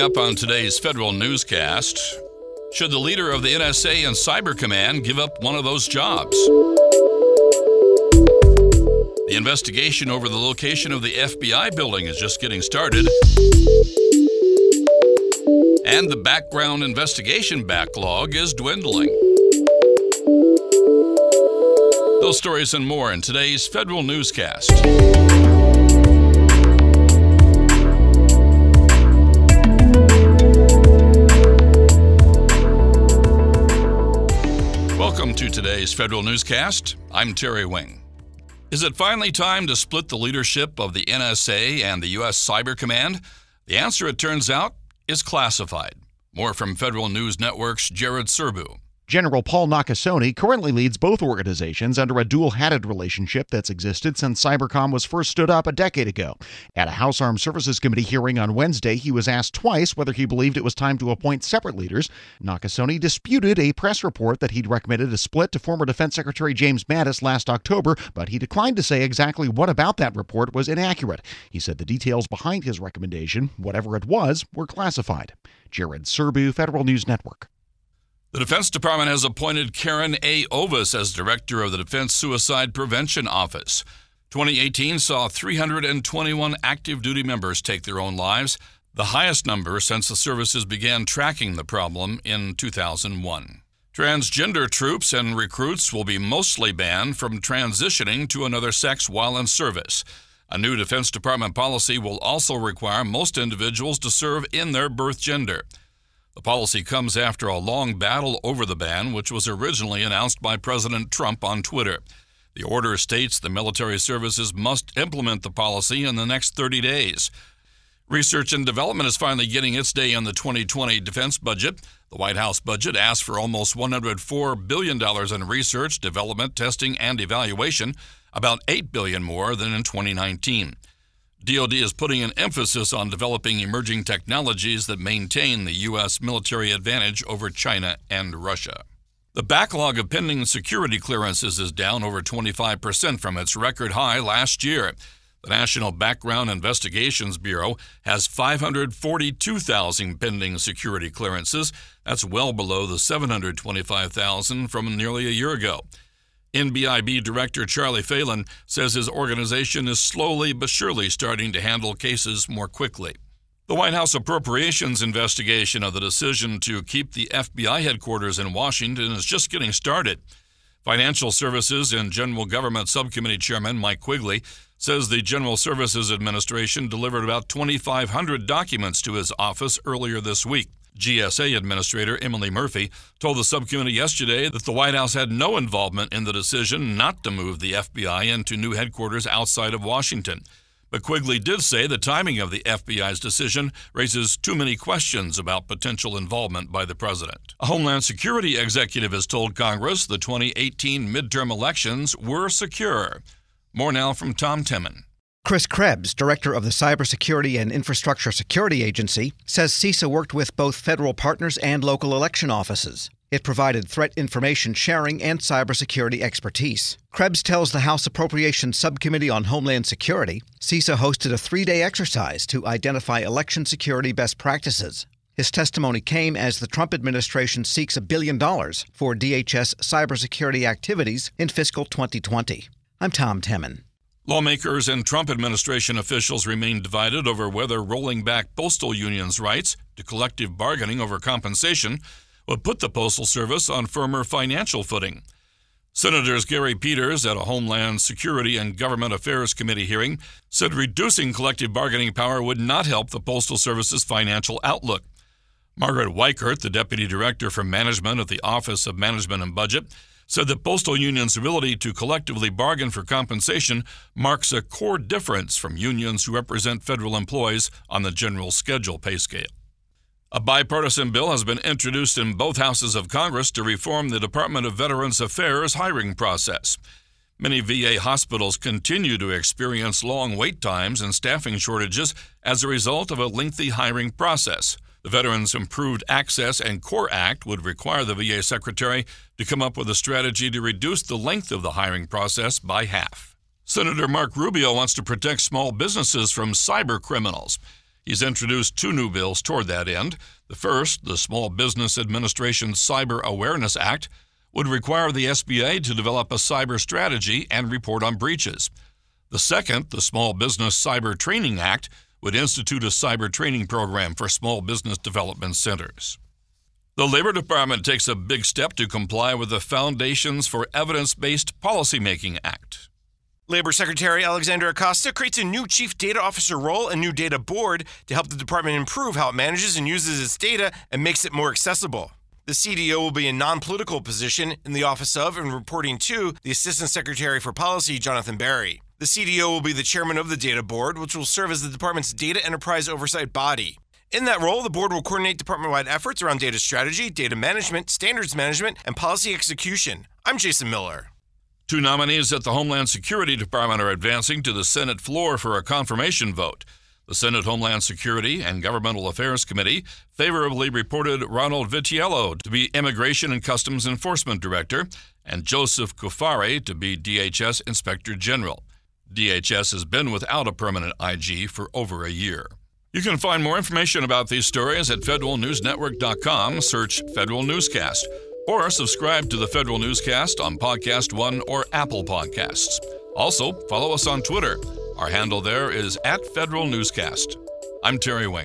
Coming up on today's federal newscast, should the leader of the NSA and Cyber Command give up one of those jobs? The investigation over the location of the FBI building is just getting started. And the background investigation backlog is dwindling. Those stories and more in today's federal newscast. Today's federal newscast. I'm Terry Wing. Is it finally time to split the leadership of the NSA and the U.S. Cyber Command? The answer, it turns out, is classified. More from Federal News Network's Jared Serbu. General Paul Nakasone currently leads both organizations under a dual hatted relationship that's existed since Cybercom was first stood up a decade ago. At a House Armed Services Committee hearing on Wednesday, he was asked twice whether he believed it was time to appoint separate leaders. Nakasone disputed a press report that he'd recommended a split to former Defense Secretary James Mattis last October, but he declined to say exactly what about that report was inaccurate. He said the details behind his recommendation, whatever it was, were classified. Jared Serbu, Federal News Network. The Defense Department has appointed Karin A. Orvis as director of the Defense Suicide Prevention Office. 2018 saw 321 active duty members take their own lives, the highest number since the services began tracking the problem in 2001. Transgender troops and recruits will be mostly banned from transitioning to another sex while in service. A new Defense Department policy will also require most individuals to serve in their birth gender. The policy comes after a long battle over the ban, which was originally announced by President Trump on Twitter. The order states the military services must implement the policy in the next 30 days. Research and development is finally getting its day in the 2020 defense budget. The White House budget asks for almost $104 billion in research, development, testing, and evaluation, about 8 billion more than in 2019. DoD is putting an emphasis on developing emerging technologies that maintain the U.S. military advantage over China and Russia. The backlog of pending security clearances is down over 25% from its record high last year. The National Background Investigations Bureau has 542,000 pending security clearances. That's well below the 725,000 from nearly a year ago. NBIB Director Charlie Phalen says his organization is slowly but surely starting to handle cases more quickly. The White House appropriations investigation of the decision to keep the FBI headquarters in Washington is just getting started. Financial Services and General Government Subcommittee Chairman Mike Quigley says the General Services Administration delivered about 2,500 documents to his office earlier this week. GSA Administrator Emily Murphy told the subcommittee yesterday that the White House had no involvement in the decision not to move the FBI into new headquarters outside of Washington. But Quigley did say the timing of the FBI's decision raises too many questions about potential involvement by the president. A Homeland Security executive has told Congress the 2018 midterm elections were secure. More now from Tom Temin. Chris Krebs, director of the Cybersecurity and Infrastructure Security Agency, says CISA worked with both federal partners and local election offices. It provided threat information sharing and cybersecurity expertise. Krebs tells the House Appropriations Subcommittee on Homeland Security CISA hosted a three day exercise to identify election security best practices. His testimony came as the Trump administration seeks a billion dollars for DHS cybersecurity activities in fiscal 2020. I'm Tom Temin. Lawmakers and Trump administration officials remain divided over whether rolling back postal unions' rights to collective bargaining over compensation would put the Postal Service on firmer financial footing. Senators Gary Peters at a Homeland Security and Government Affairs Committee hearing said reducing collective bargaining power would not help the Postal Service's financial outlook. Margaret Weichert, the Deputy Director for Management at the Office of Management and Budget, said that postal unions' ability to collectively bargain for compensation marks a core difference from unions who represent federal employees on the general schedule pay scale. A bipartisan bill has been introduced in both houses of Congress to reform the Department of Veterans Affairs hiring process. Many VA hospitals continue to experience long wait times and staffing shortages as a result of a lengthy hiring process. The Veterans Improved Access and Care Act would require the VA Secretary to come up with a strategy to reduce the length of the hiring process by half. Senator Marco Rubio wants to protect small businesses from cyber criminals. He's introduced two new bills toward that end. The first, the Small Business Administration Cyber Awareness Act, would require the SBA to develop a cyber strategy and report on breaches. The second, the Small Business Cyber Training Act, would institute a cyber training program for small business development centers. The Labor Department takes a big step to comply with the Foundations for Evidence Based Policymaking Act. Labor Secretary Alexander Acosta creates a new Chief Data Officer role and new data board to help the department improve how it manages and uses its data and makes it more accessible. The CDO will be a non political position in the office of and reporting to the Assistant Secretary for Policy, Jonathan Berry. The CDO will be the chairman of the data board, which will serve as the department's data enterprise oversight body. In that role, the board will coordinate department wide efforts around data strategy, data management, standards management, and policy execution. I'm Jason Miller. Two nominees at the Homeland Security Department are advancing to the Senate floor for a confirmation vote. The Senate Homeland Security and Governmental Affairs Committee favorably reported Ronald Vitiello to be Immigration and Customs Enforcement Director and Joseph Cuffari to be DHS Inspector General. DHS has been without a permanent IG for over a year. You can find more information about these stories at federalnewsnetwork.com. Search Federal Newscast or subscribe to the Federal Newscast on Podcast One or Apple Podcasts. Also, follow us on Twitter. Our handle there is at Federal Newscast. I'm Terry Wayne.